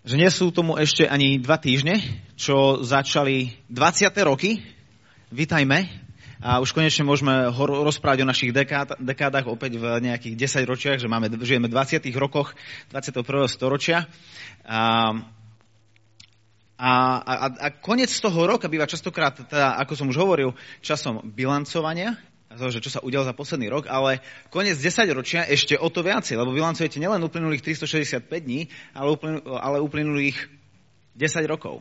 že nie sú tomu ešte ani dva týždne, čo začali 20. roky. Vítajme. A už konečne môžeme rozprávať o našich dekád, dekádach opäť v nejakých 10 ročiach, že máme, žijeme v 20. rokoch 21. storočia. A, a, a, a koniec toho roka býva častokrát, teda, ako som už hovoril, časom bilancovania, to, že čo sa udialo za posledný rok, ale koniec 10 ročia ešte o to viacej, lebo bilancujete nielen uplynulých 365 dní, ale, uplynul, ale uplynulých 10 rokov.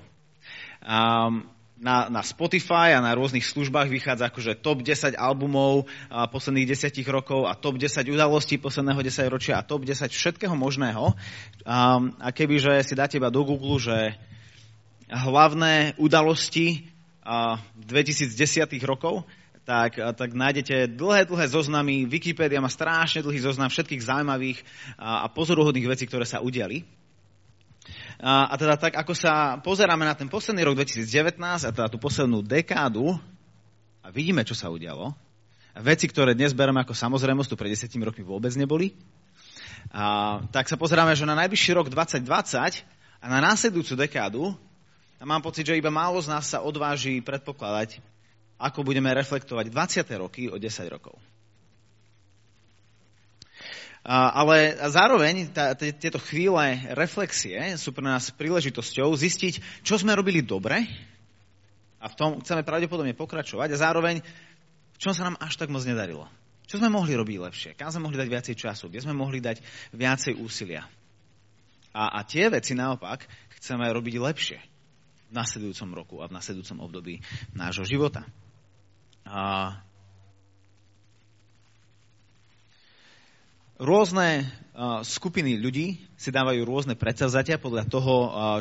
Um, na, na Spotify a na rôznych službách vychádza akože top 10 albumov posledných 10 rokov a top 10 udalostí posledného 10 ročia a top 10 všetkého možného. Um, a kebyže si dáte iba do Google, že hlavné udalosti uh, 2010 rokov, tak, tak nájdete dlhé, dlhé zoznamy. Wikipedia má strašne dlhý zoznam všetkých zaujímavých a, a pozoruhodných vecí, ktoré sa udiali. A, a teda tak, ako sa pozeráme na ten posledný rok 2019 a teda tú poslednú dekádu a vidíme, čo sa udialo, veci, ktoré dnes bereme ako samozrejmosť, tu pred desiatimi rokmi vôbec neboli, a, tak sa pozeráme, že na najbližší rok 2020 a na následujúcu dekádu, a mám pocit, že iba málo z nás sa odváži predpokladať, ako budeme reflektovať 20. roky o 10 rokov. Ale zároveň tá, tieto chvíle reflexie sú pre nás príležitosťou zistiť, čo sme robili dobre a v tom chceme pravdepodobne pokračovať a zároveň, v čom sa nám až tak moc nedarilo. Čo sme mohli robiť lepšie? Kam sme mohli dať viacej času? Kde sme mohli dať viacej úsilia? A, a tie veci naopak chceme robiť lepšie v nasledujúcom roku a v nasledujúcom období nášho života. A rôzne skupiny ľudí si dávajú rôzne predsavzatia podľa toho,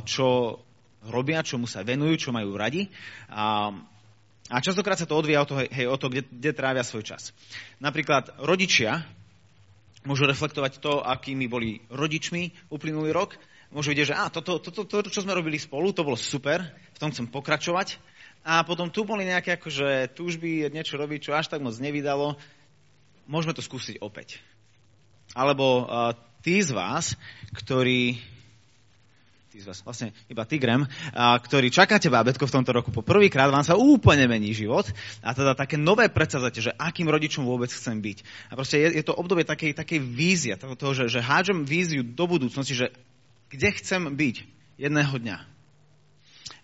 čo robia, čomu sa venujú, čo majú radi. A, a častokrát sa to odvíja od toho, hej, od toho kde, kde trávia svoj čas. Napríklad rodičia môžu reflektovať to, akými boli rodičmi uplynulý rok. Môžu vidieť, že á, toto, toto, to, to, čo sme robili spolu, to bolo super, v tom chcem pokračovať. A potom tu boli nejaké akože túžby niečo robiť, čo až tak moc nevydalo. Môžeme to skúsiť opäť. Alebo uh, tí z vás, ktorí tí z vás, vlastne iba Tigrem, a, ktorý čakáte bábetko v tomto roku po prvýkrát, vám sa úplne mení život a teda také nové predsazate, že akým rodičom vôbec chcem byť. A proste je, je to obdobie takej, takej vízie, toho, toho že, že hádžem víziu do budúcnosti, že kde chcem byť jedného dňa.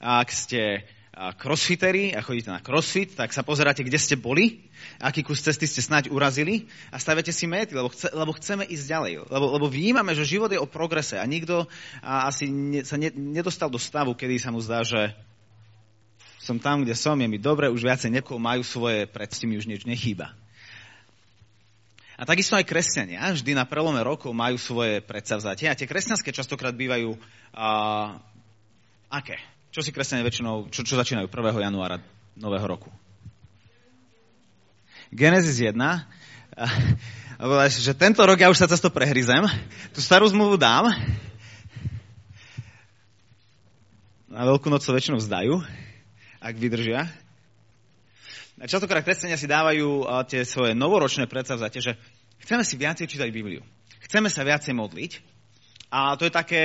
Ak ste crossfitery a chodíte na crossfit, tak sa pozeráte, kde ste boli, aký kus cesty ste snáď urazili a stavete si méty, lebo, chce, lebo chceme ísť ďalej. Lebo, lebo vnímame, že život je o progrese a nikto a asi ne, sa ne, nedostal do stavu, kedy sa mu zdá, že som tam, kde som, je mi dobre, už viacej nekoho majú svoje predsti, mi už nič nechýba. A takisto aj kresťania vždy na prelome rokov majú svoje predsavzatie a tie kresťanské častokrát bývajú uh, aké? Čo si kresťania väčšinou, čo, čo začínajú 1. januára nového roku? Genesis 1. A že tento rok ja už sa cez to prehryzem. Tú starú zmluvu dám. Na veľkú noc sa väčšinou vzdajú, ak vydržia. A častokrát kresťania si dávajú tie svoje novoročné predsavzatie, že chceme si viacej čítať Bibliu. Chceme sa viacej modliť. A to je také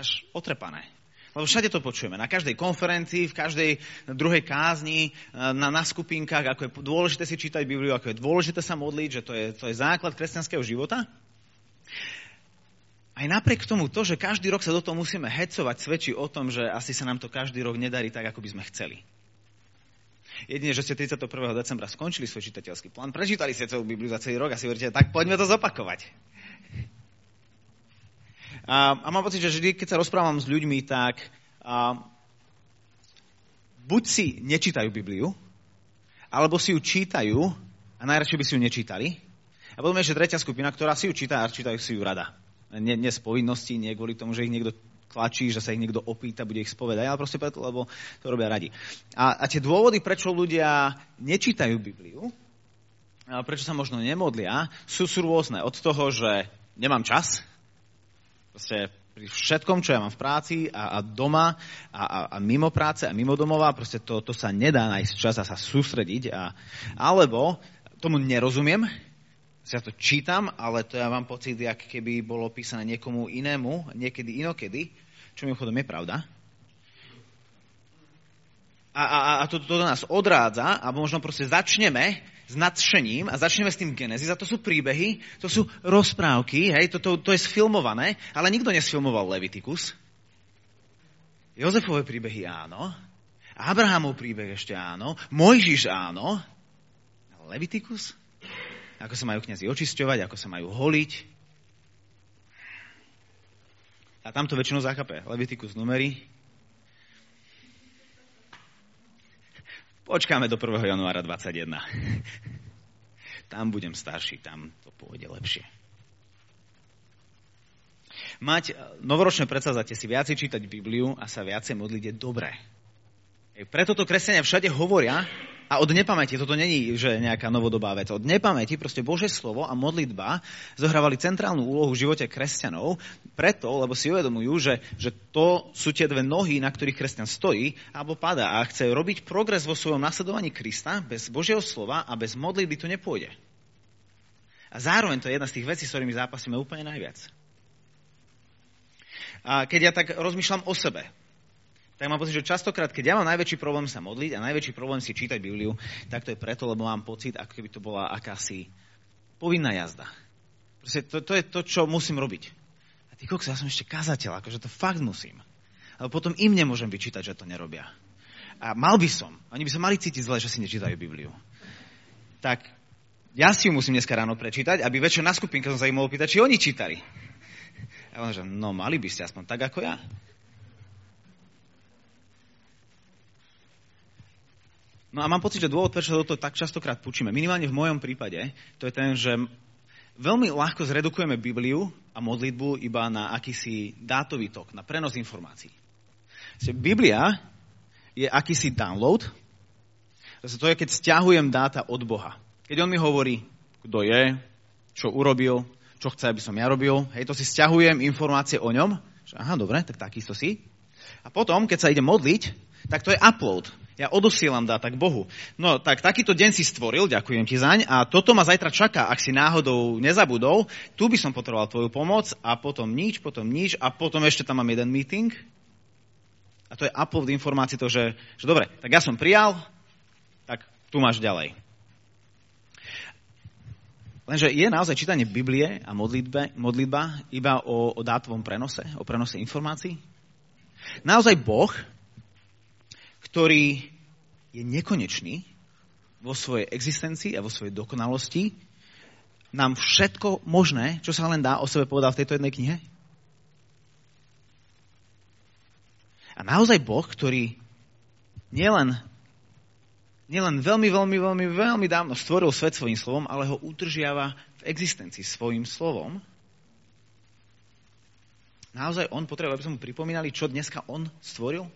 až otrepané. Lebo všade to počujeme. Na každej konferencii, v každej druhej kázni, na, na skupinkách, ako je dôležité si čítať Bibliu, ako je dôležité sa modliť, že to je, to je základ kresťanského života. Aj napriek tomu to, že každý rok sa do toho musíme hecovať, svedčí o tom, že asi sa nám to každý rok nedarí tak, ako by sme chceli. Jedine, že ste 31. decembra skončili svoj čitateľský plán, prečítali ste celú Bibliu za celý rok a si hovoríte, tak poďme to zopakovať. A, a mám pocit, že vždy, keď sa rozprávam s ľuďmi, tak a, buď si nečítajú Bibliu, alebo si ju čítajú a najradšej by si ju nečítali. A potom je ešte tretia skupina, ktorá si ju číta a čítajú si ju rada. Nie, nie z povinnosti, nie kvôli tomu, že ich niekto tlačí, že sa ich niekto opýta, bude ich spovedať, ale proste preto, lebo to robia radi. A, a tie dôvody, prečo ľudia nečítajú Bibliu, prečo sa možno nemodlia, sú, sú rôzne. Od toho, že nemám čas, Proste pri všetkom, čo ja mám v práci a, a doma a, a, a mimo práce a mimo domova, proste to, to sa nedá nájsť čas a sa sústrediť. A, alebo tomu nerozumiem ja to čítam, ale to ja mám pocit, ak keby bolo písané niekomu inému, niekedy inokedy, čo mimochodom je pravda. A, a, a to, to nás odrádza a možno proste začneme s nadšením a začneme s tým Genesis a to sú príbehy, to sú rozprávky, hej, to, to, to je sfilmované, ale nikto nesfilmoval Leviticus. Jozefové príbehy áno, Abrahamov príbeh ešte áno, Mojžiš áno, Leviticus? Ako sa majú kniazy očisťovať, ako sa majú holiť. A tam to väčšinou zakape. Leviticus numery. Počkáme do 1. januára 21. Tam budem starší, tam to pôjde lepšie. Mať novoročné predsazatie si viacej čítať Bibliu a sa viacej modliť je dobré. Preto to kresťania všade hovoria a od nepamäti, toto není že nejaká novodobá vec, od nepamäti proste Bože slovo a modlitba zohrávali centrálnu úlohu v živote kresťanov, preto, lebo si uvedomujú, že, že to sú tie dve nohy, na ktorých kresťan stojí alebo padá a chce robiť progres vo svojom nasledovaní Krista, bez Božieho slova a bez modlitby to nepôjde. A zároveň to je jedna z tých vecí, s ktorými zápasíme úplne najviac. A keď ja tak rozmýšľam o sebe, tak mám pocit, že častokrát, keď ja mám najväčší problém sa modliť a najväčší problém si čítať Bibliu, tak to je preto, lebo mám pocit, ako keby to bola akási povinná jazda. Proste to, to je to, čo musím robiť. A ty kokos, ja som ešte kazateľ, akože to fakt musím. Ale potom im nemôžem vyčítať, že to nerobia. A mal by som. Oni by sa mali cítiť zle, že si nečítajú Bibliu. Tak ja si ju musím dneska ráno prečítať, aby večer na skupinke som sa im mohol pýtať, či oni čítali. A on že, no mali by ste aspoň tak ako ja. No a mám pocit, že dôvod, prečo to tak častokrát pučíme, minimálne v mojom prípade, to je ten, že veľmi ľahko zredukujeme Bibliu a modlitbu iba na akýsi dátový tok, na prenos informácií. Biblia je akýsi download, to je, keď stiahujem dáta od Boha. Keď on mi hovorí, kto je, čo urobil, čo chce, aby som ja robil, hej, to si stiahujem informácie o ňom, že aha, dobre, tak takisto si. A potom, keď sa ide modliť, tak to je upload. Ja odosielam dáta k Bohu. No tak takýto deň si stvoril, ďakujem ti zaň, a toto ma zajtra čaká, ak si náhodou nezabudol, tu by som potreboval tvoju pomoc a potom nič, potom nič a potom ešte tam mám jeden meeting. A to je upload informácií, to, že, že dobre, tak ja som prijal, tak tu máš ďalej. Lenže je naozaj čítanie Biblie a modlitbe, modlitba iba o, o dátovom prenose, o prenose informácií? Naozaj Boh ktorý je nekonečný vo svojej existencii a vo svojej dokonalosti, nám všetko možné, čo sa len dá, o sebe povedal v tejto jednej knihe? A naozaj Boh, ktorý nielen, nielen veľmi, veľmi, veľmi, veľmi dávno stvoril svet svojim slovom, ale ho udržiava v existencii svojim slovom, naozaj on potrebuje, aby sme mu pripomínali, čo dneska on stvoril?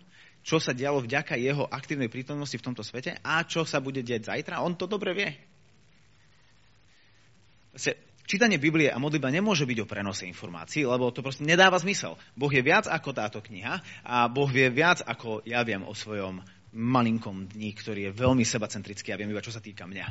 Čo sa dialo vďaka jeho aktívnej prítomnosti v tomto svete a čo sa bude diať zajtra. On to dobre vie. Čítanie Biblie a modlitba nemôže byť o prenose informácií, lebo to proste nedáva zmysel. Boh je viac ako táto kniha a Boh vie viac ako ja viem o svojom malinkom dni, ktorý je veľmi sebacentrický a viem iba, čo sa týka mňa.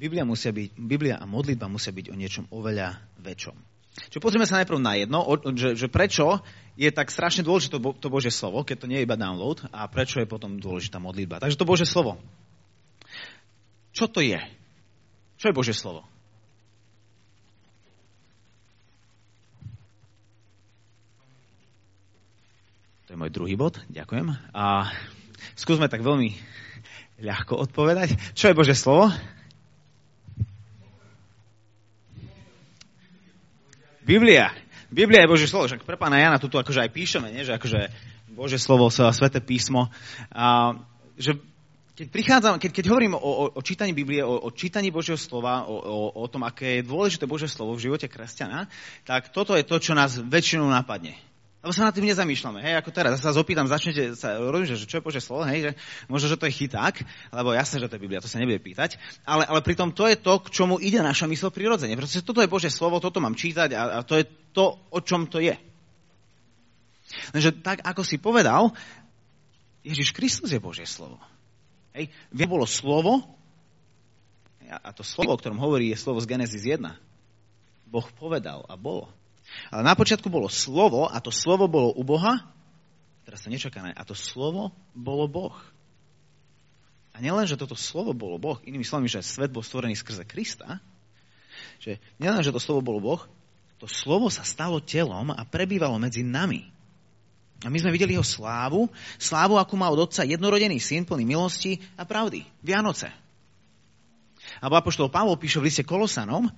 Biblia, musia byť, Biblia a modlitba musia byť o niečom oveľa väčšom. Čiže pozrieme sa najprv na jedno, že, že prečo je tak strašne dôležité to, Bože slovo, keď to nie je iba download, a prečo je potom dôležitá modlitba. Takže to Bože slovo. Čo to je? Čo je Bože slovo? To je môj druhý bod, ďakujem. A skúsme tak veľmi ľahko odpovedať. Čo je Bože slovo? Biblia. Biblia je Božie slovo, však pre pána Jana tu akože aj píšeme, nie? že akože Bože slovo, sveté písmo. A, že keď, prichádzam, keď, keď hovorím o, o, o čítaní Biblie, o, o čítaní Božieho slova, o, o, o tom, aké je dôležité Božie slovo v živote kresťana, tak toto je to, čo nás väčšinou napadne. Lebo sa nad tým nezamýšľame. Hej, ako teraz, sa opýtam, začnete sa, rozumiem, že čo je Bože slovo, hej, že možno, že to je chyták, lebo jasné, že to je Biblia, to sa nebude pýtať, ale, ale pritom to je to, k čomu ide naša mysl prirodzene. Pretože toto je Bože slovo, toto mám čítať a, a to je to, o čom to je. Lenže tak, ako si povedal, Ježiš Kristus je Božie slovo. Hej, bolo slovo, a to slovo, o ktorom hovorí, je slovo z Genesis 1. Boh povedal a bolo. Ale na počiatku bolo slovo a to slovo bolo u Boha. Teraz sa nečakáme. A to slovo bolo Boh. A nielen, že toto slovo bolo Boh, inými slovami, že svet bol stvorený skrze Krista, že nielen, že to slovo bolo Boh, to slovo sa stalo telom a prebývalo medzi nami. A my sme videli jeho slávu, slávu, akú má od otca jednorodený syn plný milosti a pravdy. Vianoce. Alebo apoštol Pavol píše v liste Kolosanom,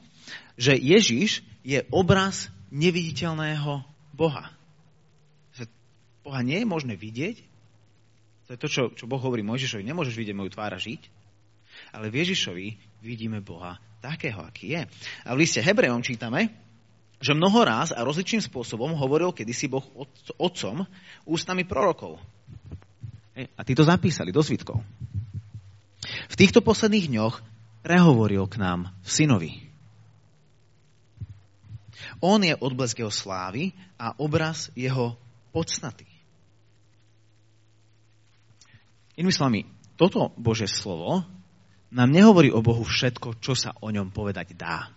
že Ježiš je obraz neviditeľného Boha. Boha nie je možné vidieť. To je to, čo, čo Boh hovorí Mojžišovi. Nemôžeš vidieť moju tvár žiť. Ale v Ježišovi vidíme Boha takého, aký je. A v liste Hebrejom čítame, že mnoho ráz a rozličným spôsobom hovoril kedysi Boh otcom ústami prorokov. A tí to zapísali do zvitkov. V týchto posledných dňoch prehovoril k nám v synovi. On je odblesk jeho slávy a obraz jeho podstaty. Inými slovami, toto Bože slovo nám nehovorí o Bohu všetko, čo sa o ňom povedať dá.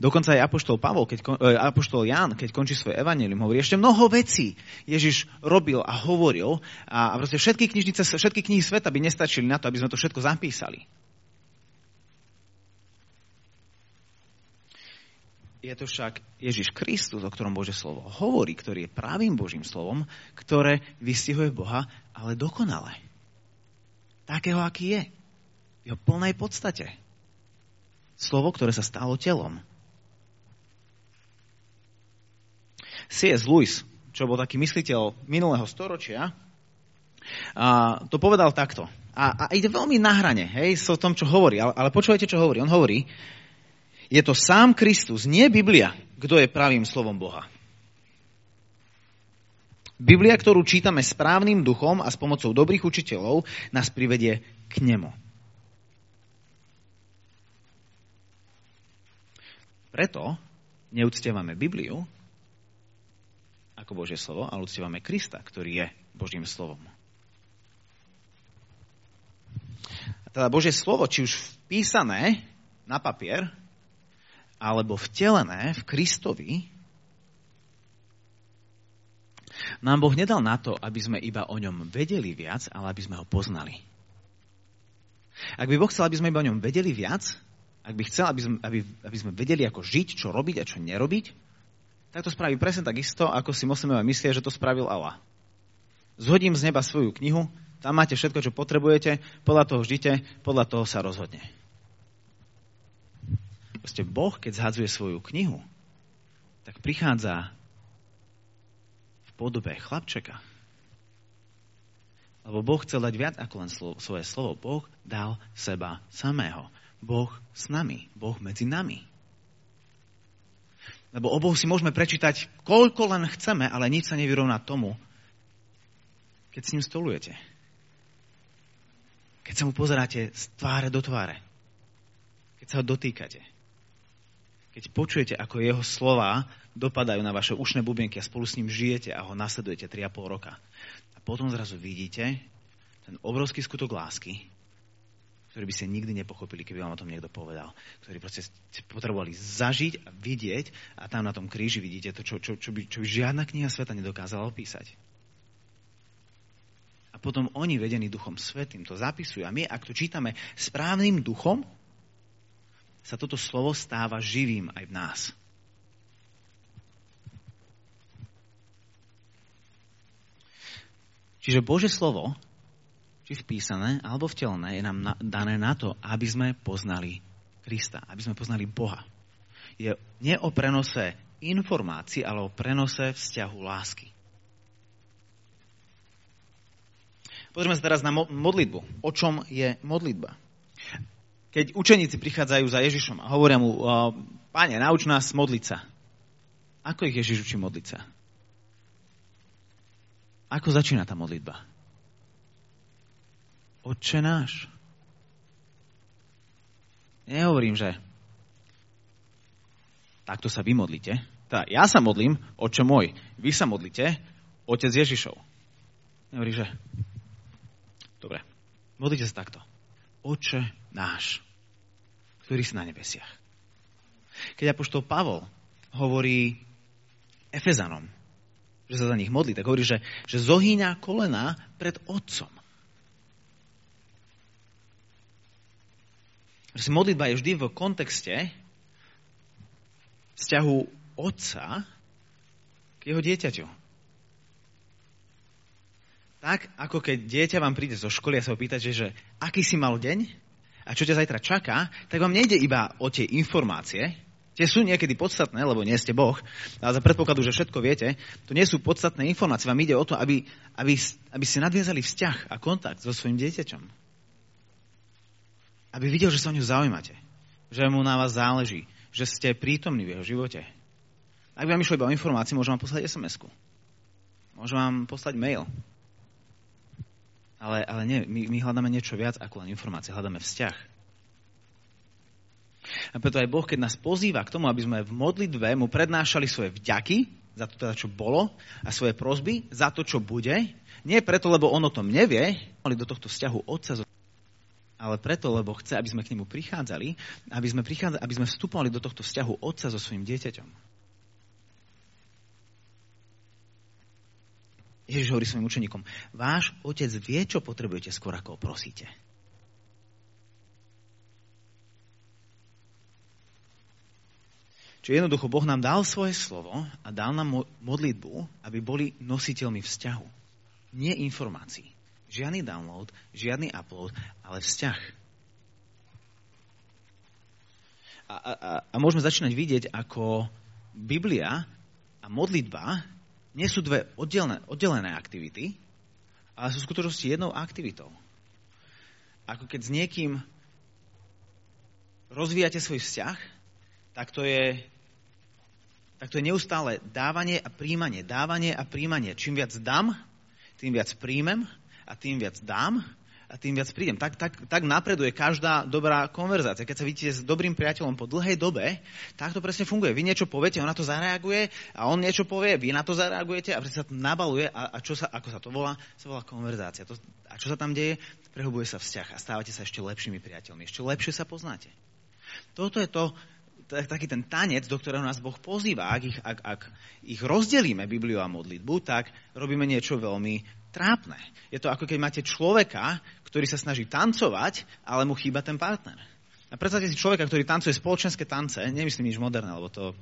Dokonca aj Apoštol, Pavol, keď, e, Apoštol Ján, keď končí svoje evanelium, hovorí, ešte mnoho vecí Ježiš robil a hovoril a, a proste všetky knižnice, všetky knihy sveta by nestačili na to, aby sme to všetko zapísali. Je to však Ježiš Kristus, o ktorom Bože slovo hovorí, ktorý je právým Božím slovom, ktoré vystihuje Boha, ale dokonale. Takého, aký je. V jeho plnej podstate. Slovo, ktoré sa stalo telom. C.S. Lewis, čo bol taký mysliteľ minulého storočia, a to povedal takto. A, a ide veľmi na hrane, hej, so tom, čo hovorí. Ale, ale počúvajte, čo hovorí. On hovorí, je to sám Kristus, nie Biblia, kto je pravým slovom Boha. Biblia, ktorú čítame správnym duchom a s pomocou dobrých učiteľov, nás privedie k nemu. Preto neúctievame Bibliu, ako Božie slovo, ale uctievame Krista, ktorý je Božím slovom. A teda Božie slovo, či už vpísané na papier, alebo vtelené v Kristovi, nám Boh nedal na to, aby sme iba o ňom vedeli viac, ale aby sme ho poznali. Ak by Boh chcel, aby sme iba o ňom vedeli viac, ak by chcel, aby sme, aby, aby sme vedeli, ako žiť, čo robiť a čo nerobiť, tak to spraví presne tak isto, ako si moslimovia myslia, že to spravil Allah. Zhodím z neba svoju knihu, tam máte všetko, čo potrebujete, podľa toho žite, podľa toho sa rozhodne. Proste Boh, keď zhadzuje svoju knihu, tak prichádza v podobe chlapčeka. Lebo Boh chcel dať viac ako len slovo, svoje slovo. Boh dal seba samého. Boh s nami. Boh medzi nami. Lebo o Bohu si môžeme prečítať, koľko len chceme, ale nič sa nevyrovná tomu, keď s ním stolujete. Keď sa mu pozeráte z tváre do tváre. Keď sa ho dotýkate. Keď počujete, ako jeho slova dopadajú na vaše ušné bubienky a spolu s ním žijete a ho nasledujete 3,5 roka. A potom zrazu vidíte ten obrovský skutok lásky, ktorý by ste nikdy nepochopili, keby vám o tom niekto povedal. Ktorí proste potrebovali zažiť a vidieť a tam na tom kríži vidíte to, čo, čo, čo, by, čo by žiadna kniha sveta nedokázala opísať. A potom oni, vedení Duchom Svetým, to zapisujú. A my, ak to čítame správnym duchom, sa toto slovo stáva živým aj v nás. Čiže Bože slovo či vpísané alebo vtelené, je nám na, dané na to, aby sme poznali Krista, aby sme poznali Boha. Je nie o prenose informácií, ale o prenose vzťahu lásky. Pozrieme sa teraz na modlitbu. O čom je modlitba? Keď učeníci prichádzajú za Ježišom a hovoria mu, páne, nauč nás modliť sa. Ako ich Ježiš učí modliť sa? Ako začína tá modlitba? Otče náš. Nehovorím, že takto sa vy modlíte. Tá, ja sa modlím, oče môj. Vy sa modlíte, otec Ježišov. Nehovorí, že Modlite sa takto. Oče náš, ktorý si na nebesiach. Keď apoštol Pavol hovorí Efezanom, že sa za nich modlí, tak hovorí, že, že zohýňa kolena pred Otcom. Že modlitba je vždy v kontexte vzťahu otca k jeho dieťaťu. Tak, ako keď dieťa vám príde zo školy a sa ho pýtate, že aký si mal deň a čo ťa zajtra čaká, tak vám nejde iba o tie informácie, tie sú niekedy podstatné, lebo nie ste Boh, ale za predpokladu, že všetko viete, to nie sú podstatné informácie, vám ide o to, aby, aby, aby ste nadviazali vzťah a kontakt so svojim dieťaťom. Aby videl, že sa o ňu zaujímate, že mu na vás záleží, že ste prítomní v jeho živote. Ak by vám išlo iba o informácie, môžem vám poslať SMS-ku. Môžem vám poslať mail. Ale, ale nie, my, my hľadáme niečo viac ako len informácie, hľadáme vzťah. A preto aj Boh, keď nás pozýva k tomu, aby sme v modlitbe mu prednášali svoje vďaky za to, teda, čo bolo a svoje prosby za to, čo bude, nie preto, lebo on o tom nevie, ale do tohto vzťahu Otca ale preto, lebo chce, aby sme k nemu prichádzali, aby sme, prichádzali, aby sme vstupovali do tohto vzťahu otca so svojim dieťaťom. Ježiš hovorí svojim učeníkom, váš otec vie, čo potrebujete skôr, ako ho prosíte. Čiže jednoducho Boh nám dal svoje slovo a dal nám modlitbu, aby boli nositeľmi vzťahu. Nie informácií. Žiadny download, žiadny upload, ale vzťah. A, a, a môžeme začínať vidieť, ako Biblia a modlitba nie sú dve oddelené, oddelené aktivity, ale sú v skutočnosti jednou aktivitou. Ako keď s niekým rozvíjate svoj vzťah, tak to je, tak to je neustále dávanie a príjmanie, dávanie a príjmanie. Čím viac dám, tým viac príjmem a tým viac dám a tým viac prídem. Tak, tak, tak napreduje každá dobrá konverzácia. Keď sa vidíte s dobrým priateľom po dlhej dobe, tak to presne funguje. Vy niečo poviete, on na to zareaguje a on niečo povie, vy na to zareagujete a presne sa to nabaluje a, a čo sa, ako sa to volá? Sa volá konverzácia. To, a čo sa tam deje? Prehobuje sa vzťah a stávate sa ešte lepšími priateľmi. Ešte lepšie sa poznáte. Toto je to, taký ten tanec, do ktorého nás Boh pozýva. Ak ich, ak, ak ich rozdelíme, Bibliu a modlitbu, tak robíme niečo veľmi trápne. Je to ako keď máte človeka, ktorý sa snaží tancovať, ale mu chýba ten partner. A predstavte si človeka, ktorý tancuje spoločenské tance, nemyslím nič moderné, lebo to,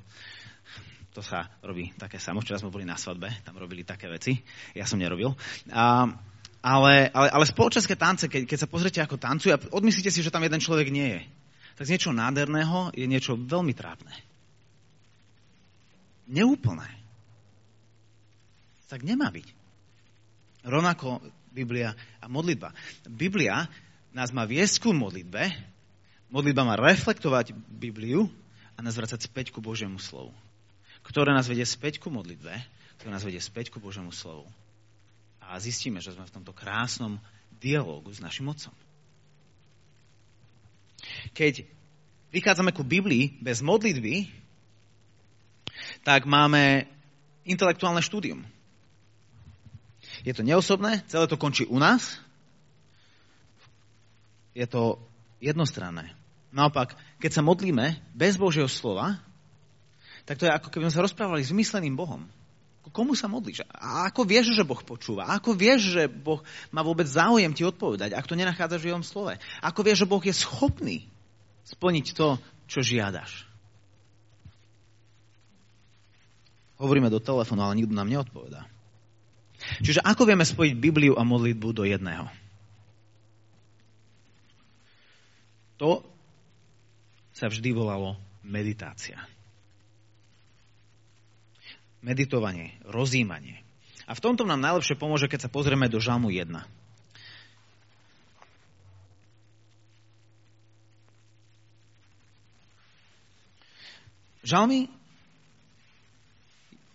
to sa robí také samo. Včera sme boli na svadbe, tam robili také veci. Ja som nerobil. A, ale, ale, ale spoločenské tance, keď, keď sa pozrite, ako tancuje a odmyslíte si, že tam jeden človek nie je, tak z niečo nádherného je niečo veľmi trápne. Neúplné. Tak nemá byť. Rovnako Biblia a modlitba. Biblia nás má viesť ku modlitbe, modlitba má reflektovať Bibliu a nás vrácať späť ku Božiemu slovu. Ktoré nás vedie späť ku modlitbe, ktoré nás vedie späť ku Božiemu slovu. A zistíme, že sme v tomto krásnom dialógu s našim Otcom. Keď prichádzame ku Biblii bez modlitby, tak máme intelektuálne štúdium. Je to neosobné, celé to končí u nás. Je to jednostranné. Naopak, keď sa modlíme bez Božieho slova, tak to je ako keby sme sa rozprávali s mysleným Bohom. Komu sa modlíš? A ako vieš, že Boh počúva? A ako vieš, že Boh má vôbec záujem ti odpovedať, ak to nenachádzaš v jeho slove? Ako vieš, že Boh je schopný splniť to, čo žiadaš? Hovoríme do telefónu, ale nikto nám neodpovedá. Čiže ako vieme spojiť Bibliu a modlitbu do jedného? To sa vždy volalo meditácia. Meditovanie, rozímanie. A v tomto nám najlepšie pomôže, keď sa pozrieme do Žalmu 1. Žalmy,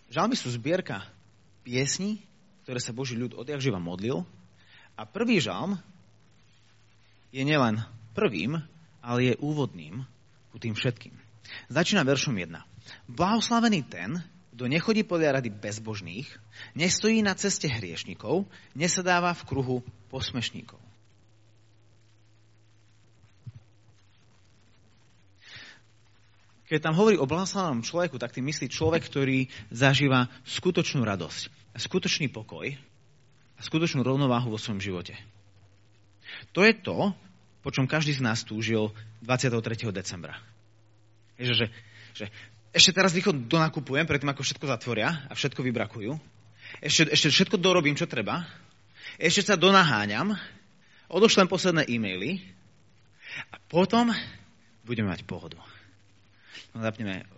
žalmy sú zbierka piesní, ktoré sa Boží ľud odjak živa modlil. A prvý žalm je nielen prvým, ale je úvodným ku tým všetkým. Začína veršom 1. Blahoslavený ten, kto nechodí podľa rady bezbožných, nestojí na ceste hriešnikov, nesedáva v kruhu posmešníkov. Keď tam hovorí o blahoslavenom človeku, tak tým myslí človek, ktorý zažíva skutočnú radosť skutočný pokoj a skutočnú rovnováhu vo svojom živote. To je to, po čom každý z nás túžil 23. decembra. Je, že, že ešte teraz rýchlo donakupujem, predtým ako všetko zatvoria a všetko vybrakujú. Ešte, ešte všetko dorobím, čo treba. Ešte sa donaháňam, odošlem posledné e-maily a potom budeme mať pohodu. No, zapneme,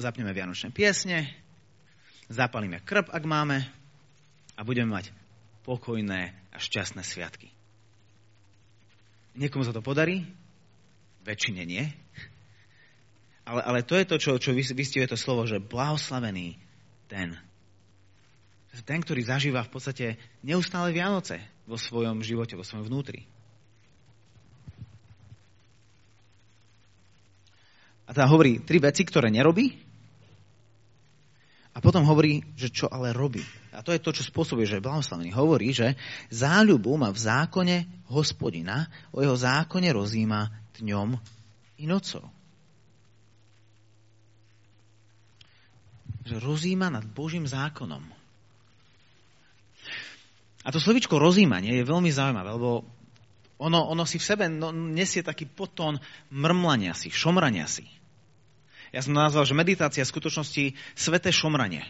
zapneme vianočné piesne, zapalíme krb, ak máme, a budeme mať pokojné a šťastné sviatky. Niekomu sa to podarí, väčšine nie. Ale, ale to je to, čo, čo vystihuje to slovo, že blahoslavený ten. Ten, ktorý zažíva v podstate neustále Vianoce vo svojom živote, vo svojom vnútri. A teda hovorí tri veci, ktoré nerobí. Potom hovorí, že čo ale robí. A to je to, čo spôsobuje, že blahoslavený hovorí, že záľubu má v zákone hospodina, o jeho zákone rozíma dňom i nocou. Že rozíma nad Božím zákonom. A to slovičko rozímanie je veľmi zaujímavé, lebo ono, ono si v sebe no, nesie taký potón mrmlania si, šomrania si. Ja som nazval, že meditácia v skutočnosti sveté šomranie.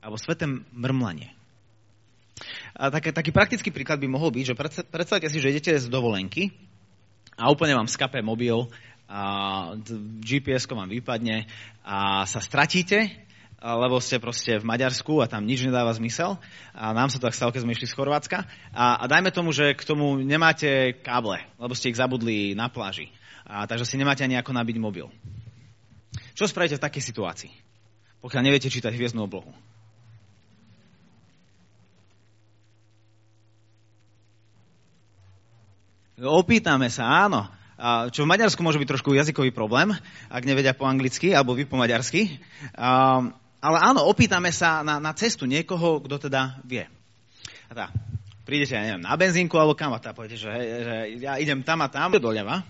Alebo sveté mrmlanie. A taký, taký praktický príklad by mohol byť, že predstavte si, že idete z dovolenky a úplne vám skape mobil, a gps vám vypadne a sa stratíte, lebo ste proste v Maďarsku a tam nič nedáva zmysel. A nám sa to tak stalo, keď sme išli z Chorvátska. A, a dajme tomu, že k tomu nemáte káble, lebo ste ich zabudli na pláži. A, takže si nemáte ani ako nabiť mobil. Čo spravíte v takej situácii, pokiaľ neviete čítať hviezdnu oblohu? Opýtame sa, áno. Čo v Maďarsku môže byť trošku jazykový problém, ak nevedia po anglicky alebo vy po maďarsky. Ale áno, opýtame sa na, na cestu niekoho, kto teda vie. A tá, prídete, ja neviem, na benzínku alebo kam a tá poviete, že, že ja idem tam a tam, doľava.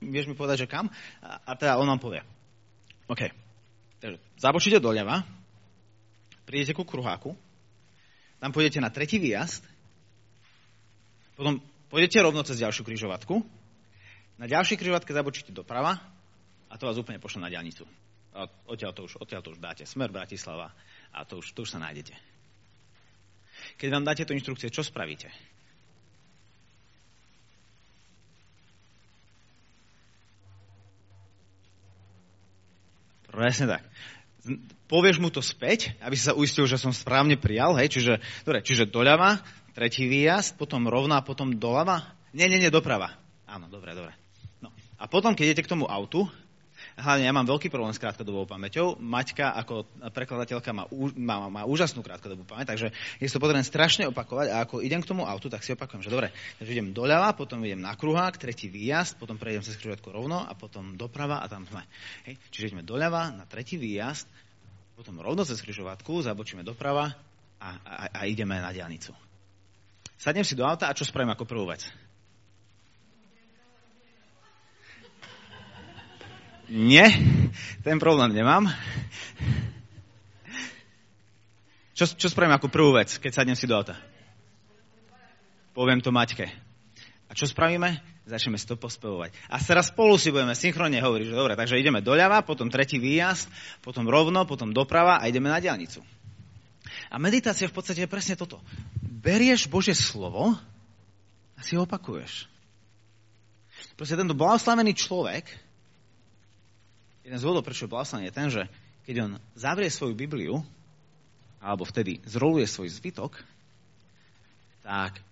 Vieš mi povedať, že kam? A, a teda on vám povie. OK. Takže zabočíte doľava, prídete ku kruháku, tam pôjdete na tretí výjazd, potom pôjdete rovno cez ďalšiu križovatku, na ďalšej križovatke zabočíte doprava a to vás úplne pošle na diálnicu. A odtiaľ to už, odtiaľ to už dáte. Smer Bratislava a to už, to už sa nájdete. Keď vám dáte to inštrukcie, čo spravíte? Presne tak. Povieš mu to späť, aby si sa uistil, že som správne prijal, hej, čiže, dobre, čiže doľava, tretí výjazd, potom rovná, potom doľava. Nie, nie, nie, doprava. Áno, dobre, dobre. No. A potom, keď idete k tomu autu, hlavne ja mám veľký problém s krátkodobou pamäťou. Maťka ako prekladateľka má, má, má úžasnú krátkodobú pamäť, takže je to potrebné strašne opakovať a ako idem k tomu autu, tak si opakujem, že dobre, takže idem doľava, potom idem na kruhák, tretí výjazd, potom prejdem cez križovatku rovno a potom doprava a tam sme. Hej. Čiže ideme doľava na tretí výjazd, potom rovno cez križovatku, zabočíme doprava a, a, a ideme na diálnicu. Sadnem si do auta a čo spravím ako prvú vec? Nie, ten problém nemám. Čo, čo spravím ako prvú vec, keď sadnem si do auta? Poviem to Maťke. A čo spravíme? Začneme to pospevovať. A teraz spolu si budeme synchronne hovoriť, že dobre, takže ideme doľava, potom tretí výjazd, potom rovno, potom doprava a ideme na diálnicu. A meditácia v podstate je presne toto. Berieš Božie slovo a si ho opakuješ. Proste tento blahoslavený človek jeden z dôvodov, prečo blahoslavený, je ten, že keď on zavrie svoju Bibliu, alebo vtedy zroluje svoj zbytok, tak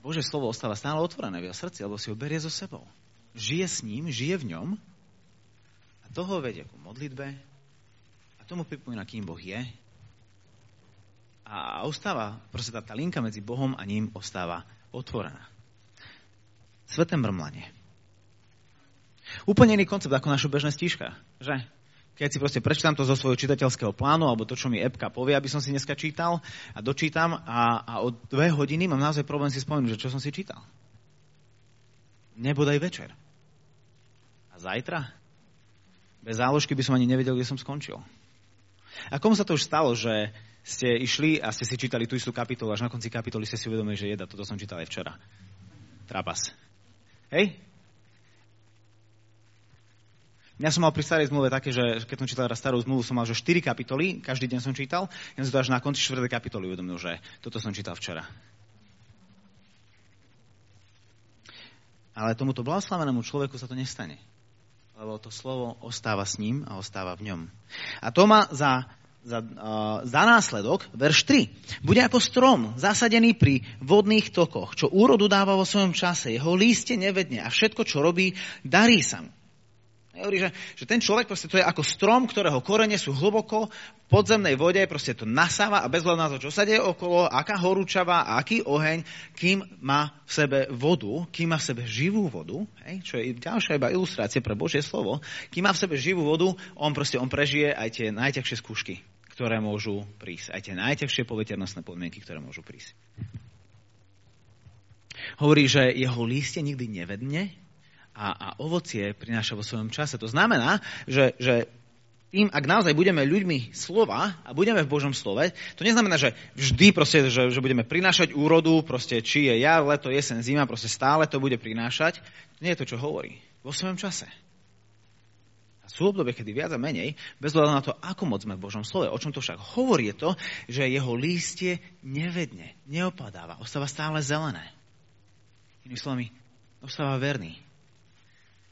Bože slovo ostáva stále otvorené v jeho srdci, alebo si ho berie so sebou. Žije s ním, žije v ňom a toho vedie ku modlitbe a tomu pripomína, kým Boh je. A ostáva, proste tá, tá linka medzi Bohom a ním ostáva otvorená. Sveté mrmlanie. Úplne iný koncept ako naša bežná stížka, že? Keď si proste prečítam to zo svojho čitateľského plánu, alebo to, čo mi epka povie, aby som si dneska čítal a dočítam a, a o dve hodiny mám naozaj problém si spomenúť, že čo som si čítal. Nebodaj večer. A zajtra? Bez záložky by som ani nevedel, kde som skončil. A komu sa to už stalo, že ste išli a ste si čítali tú istú kapitolu, až na konci kapitoly ste si uvedomili, že jeda, toto som čítal aj včera. Trapas. Hej? Ja som mal pri starej zmluve také, že keď som čítal raz starú zmluvu, som mal že 4 kapitoly, každý deň som čítal, ja som to až na konci 4. kapitoly uvedomil, že toto som čítal včera. Ale tomuto blahoslavenému človeku sa to nestane. Lebo to slovo ostáva s ním a ostáva v ňom. A to má za, za, uh, za následok, verš 3. Bude ako strom, zasadený pri vodných tokoch, čo úrodu dáva vo svojom čase. Jeho líste nevedne a všetko, čo robí, darí sa mu. Hovorí, že, že ten človek proste to je ako strom, ktorého korene sú hlboko v podzemnej vode, proste to nasáva a bez na to, čo sa deje okolo, aká horúčava, aký oheň, kým má v sebe vodu, kým má v sebe živú vodu, hej, čo je ďalšia iba ilustrácia pre Božie slovo, kým má v sebe živú vodu, on proste on prežije aj tie najťažšie skúšky, ktoré môžu prísť, aj tie najťažšie poveternostné podmienky, ktoré môžu prísť. Hovorí, že jeho lístie nikdy nevedne, a, a ovocie prináša vo svojom čase. To znamená, že, že tým, ak naozaj budeme ľuďmi slova a budeme v Božom slove, to neznamená, že vždy proste, že, že budeme prinášať úrodu, proste či je jar, leto, jesen, zima, proste stále to bude prinášať. Nie je to, čo hovorí. Vo svojom čase. A sú obdobie, kedy viac a menej, bez hľadu na to, ako moc sme v Božom slove. O čom to však hovorí je to, že jeho lístie nevedne, neopadáva, ostáva stále zelené. Inými slovami, ostáva verný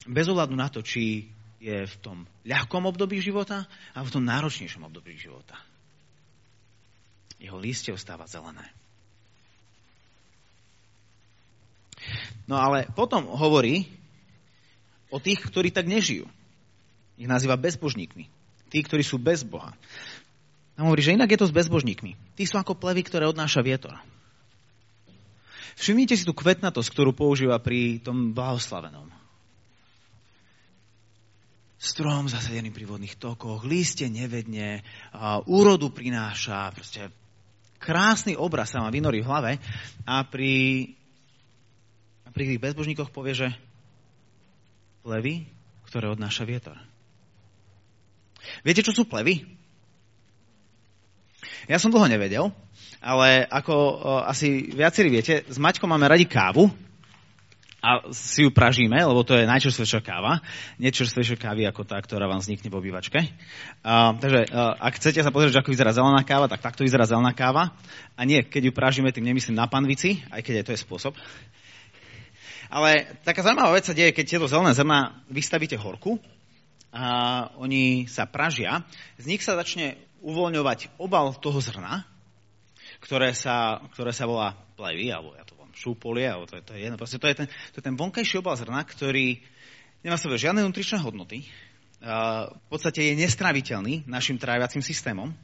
bez ohľadu na to, či je v tom ľahkom období života a v tom náročnejšom období života. Jeho lístie ostáva zelené. No ale potom hovorí o tých, ktorí tak nežijú. Ich nazýva bezbožníkmi. Tí, ktorí sú bez Boha. A hovorí, že inak je to s bezbožníkmi. Tí sú ako plevy, ktoré odnáša vietor. Všimnite si tú kvetnatosť, ktorú používa pri tom blahoslavenom strom zasadený pri vodných tokoch, líste nevedne, úrodu prináša, proste krásny obraz sa má vynorí v hlave a pri, a pri tých bezbožníkoch povie, že plevy, ktoré odnáša vietor. Viete, čo sú plevy? Ja som dlho nevedel, ale ako asi viacerí viete, s Maťkom máme radi kávu a si ju pražíme, lebo to je najčerstvejšia káva. Nečerstvejšia kávy ako tá, ktorá vám vznikne po obývačke. Uh, takže uh, ak chcete sa pozrieť, ako vyzerá zelená káva, tak takto vyzerá zelená káva. A nie, keď ju pražíme, tým nemyslím na panvici, aj keď aj to je spôsob. Ale taká zaujímavá vec sa deje, keď tieto zelené zrná vystavíte horku a oni sa pražia. Z nich sa začne uvoľňovať obal toho zrna, ktoré sa, ktoré sa volá plevy, alebo šúpolie, alebo to je, to je jedno. To je ten, to je ten vonkajší obal zrna, ktorý nemá sebe žiadne nutričné hodnoty, v podstate je nestraviteľný našim tráviacím systémom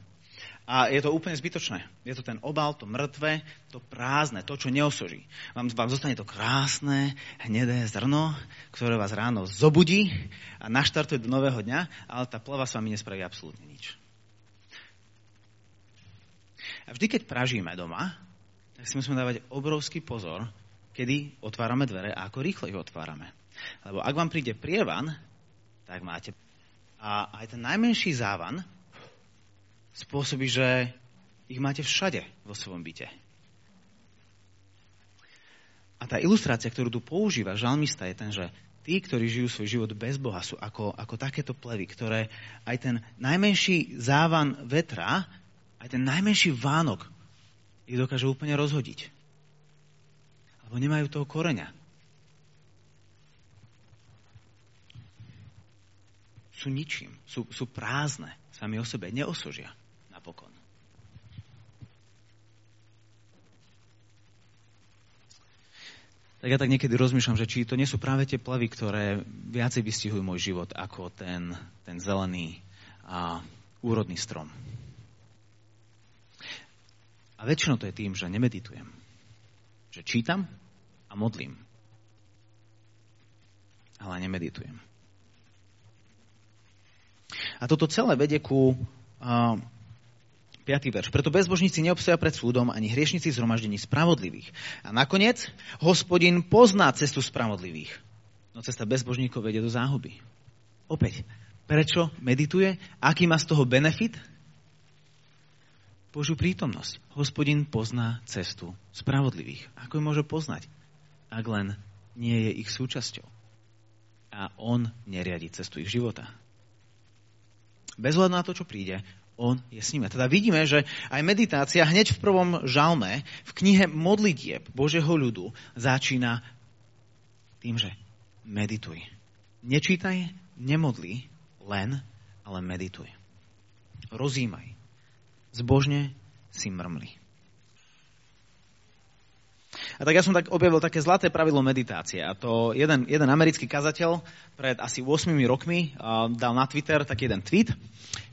a je to úplne zbytočné. Je to ten obal, to mŕtve, to prázdne, to, čo neosoží. Vám, vám zostane to krásne, hnedé zrno, ktoré vás ráno zobudí a naštartuje do nového dňa, ale tá plava s vami nespraví absolútne nič. A vždy, keď pražíme doma, tak si musíme dávať obrovský pozor, kedy otvárame dvere a ako rýchlo ich otvárame. Lebo ak vám príde prievan, tak máte... A aj ten najmenší závan spôsobí, že ich máte všade vo svojom byte. A tá ilustrácia, ktorú tu používa žalmista, je ten, že tí, ktorí žijú svoj život bez Boha, sú ako, ako takéto plevy, ktoré aj ten najmenší závan vetra, aj ten najmenší vánok ich dokáže úplne rozhodiť. Lebo nemajú toho koreňa. Sú ničím, sú, sú prázdne, sami o sebe neosožia napokon. Tak ja tak niekedy rozmýšľam, že či to nie sú práve tie plavy, ktoré viacej vystihujú môj život ako ten, ten zelený a úrodný strom. A väčšinou to je tým, že nemeditujem. Že čítam a modlím. Ale nemeditujem. A toto celé vedie ku uh, 5. verš. Preto bezbožníci neobstoja pred súdom, ani hriešnici zhromaždení spravodlivých. A nakoniec, hospodin pozná cestu spravodlivých. No cesta bezbožníkov vedie do záhuby. Opäť, Prečo medituje? Aký má z toho benefit? Božiu prítomnosť. Hospodin pozná cestu spravodlivých. Ako ju môže poznať? Ak len nie je ich súčasťou. A on neriadi cestu ich života. Bez hľadu na to, čo príde, on je s nimi. Teda vidíme, že aj meditácia hneď v prvom žalme, v knihe modlitieb Božieho ľudu začína tým, že medituj. Nečítaj, nemodli, len, ale medituj. Rozímaj. Zbožne si mrmli. A tak ja som tak objavil také zlaté pravidlo meditácie. A to jeden, jeden americký kazateľ pred asi 8 rokmi uh, dal na Twitter taký jeden tweet.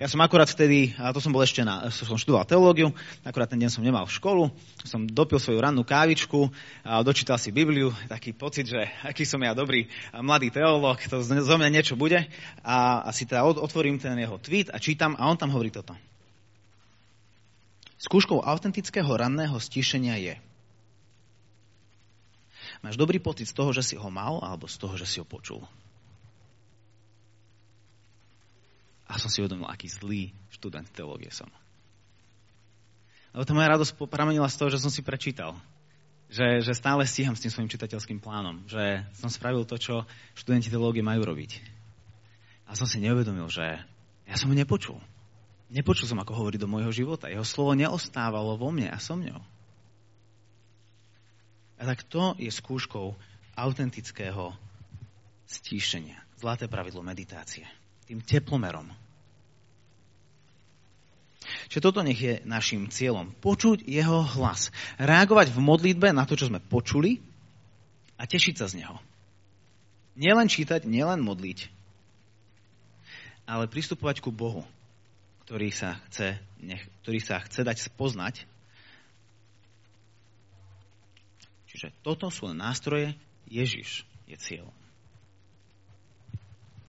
Ja som akurát vtedy, a to som bol ešte na, som študoval teológiu, akurát ten deň som nemal školu, som dopil svoju rannú kávičku, a dočítal si Bibliu, taký pocit, že aký som ja dobrý mladý teológ, to zo mňa niečo bude. A, a si teda otvorím ten jeho tweet a čítam a on tam hovorí toto. Skúškou autentického ranného stíšenia je, Máš dobrý pocit z toho, že si ho mal, alebo z toho, že si ho počul. A som si uvedomil, aký zlý študent teológie som. Lebo tá moja radosť pramenila z toho, že som si prečítal. Že, že stále stíham s tým svojim čitateľským plánom. Že som spravil to, čo študenti teológie majú robiť. A som si neuvedomil, že ja som ho nepočul. Nepočul som, ako hovorí do môjho života. Jeho slovo neostávalo vo mne a so mňou. A tak to je skúškou autentického stíšenia. Zlaté pravidlo meditácie. Tým teplomerom. Čiže toto nech je našim cieľom. Počuť jeho hlas. Reagovať v modlitbe na to, čo sme počuli a tešiť sa z neho. Nielen čítať, nielen modliť, ale pristupovať ku Bohu, ktorý sa chce, nech, ktorý sa chce dať spoznať Čiže toto sú nástroje, Ježiš je cieľ.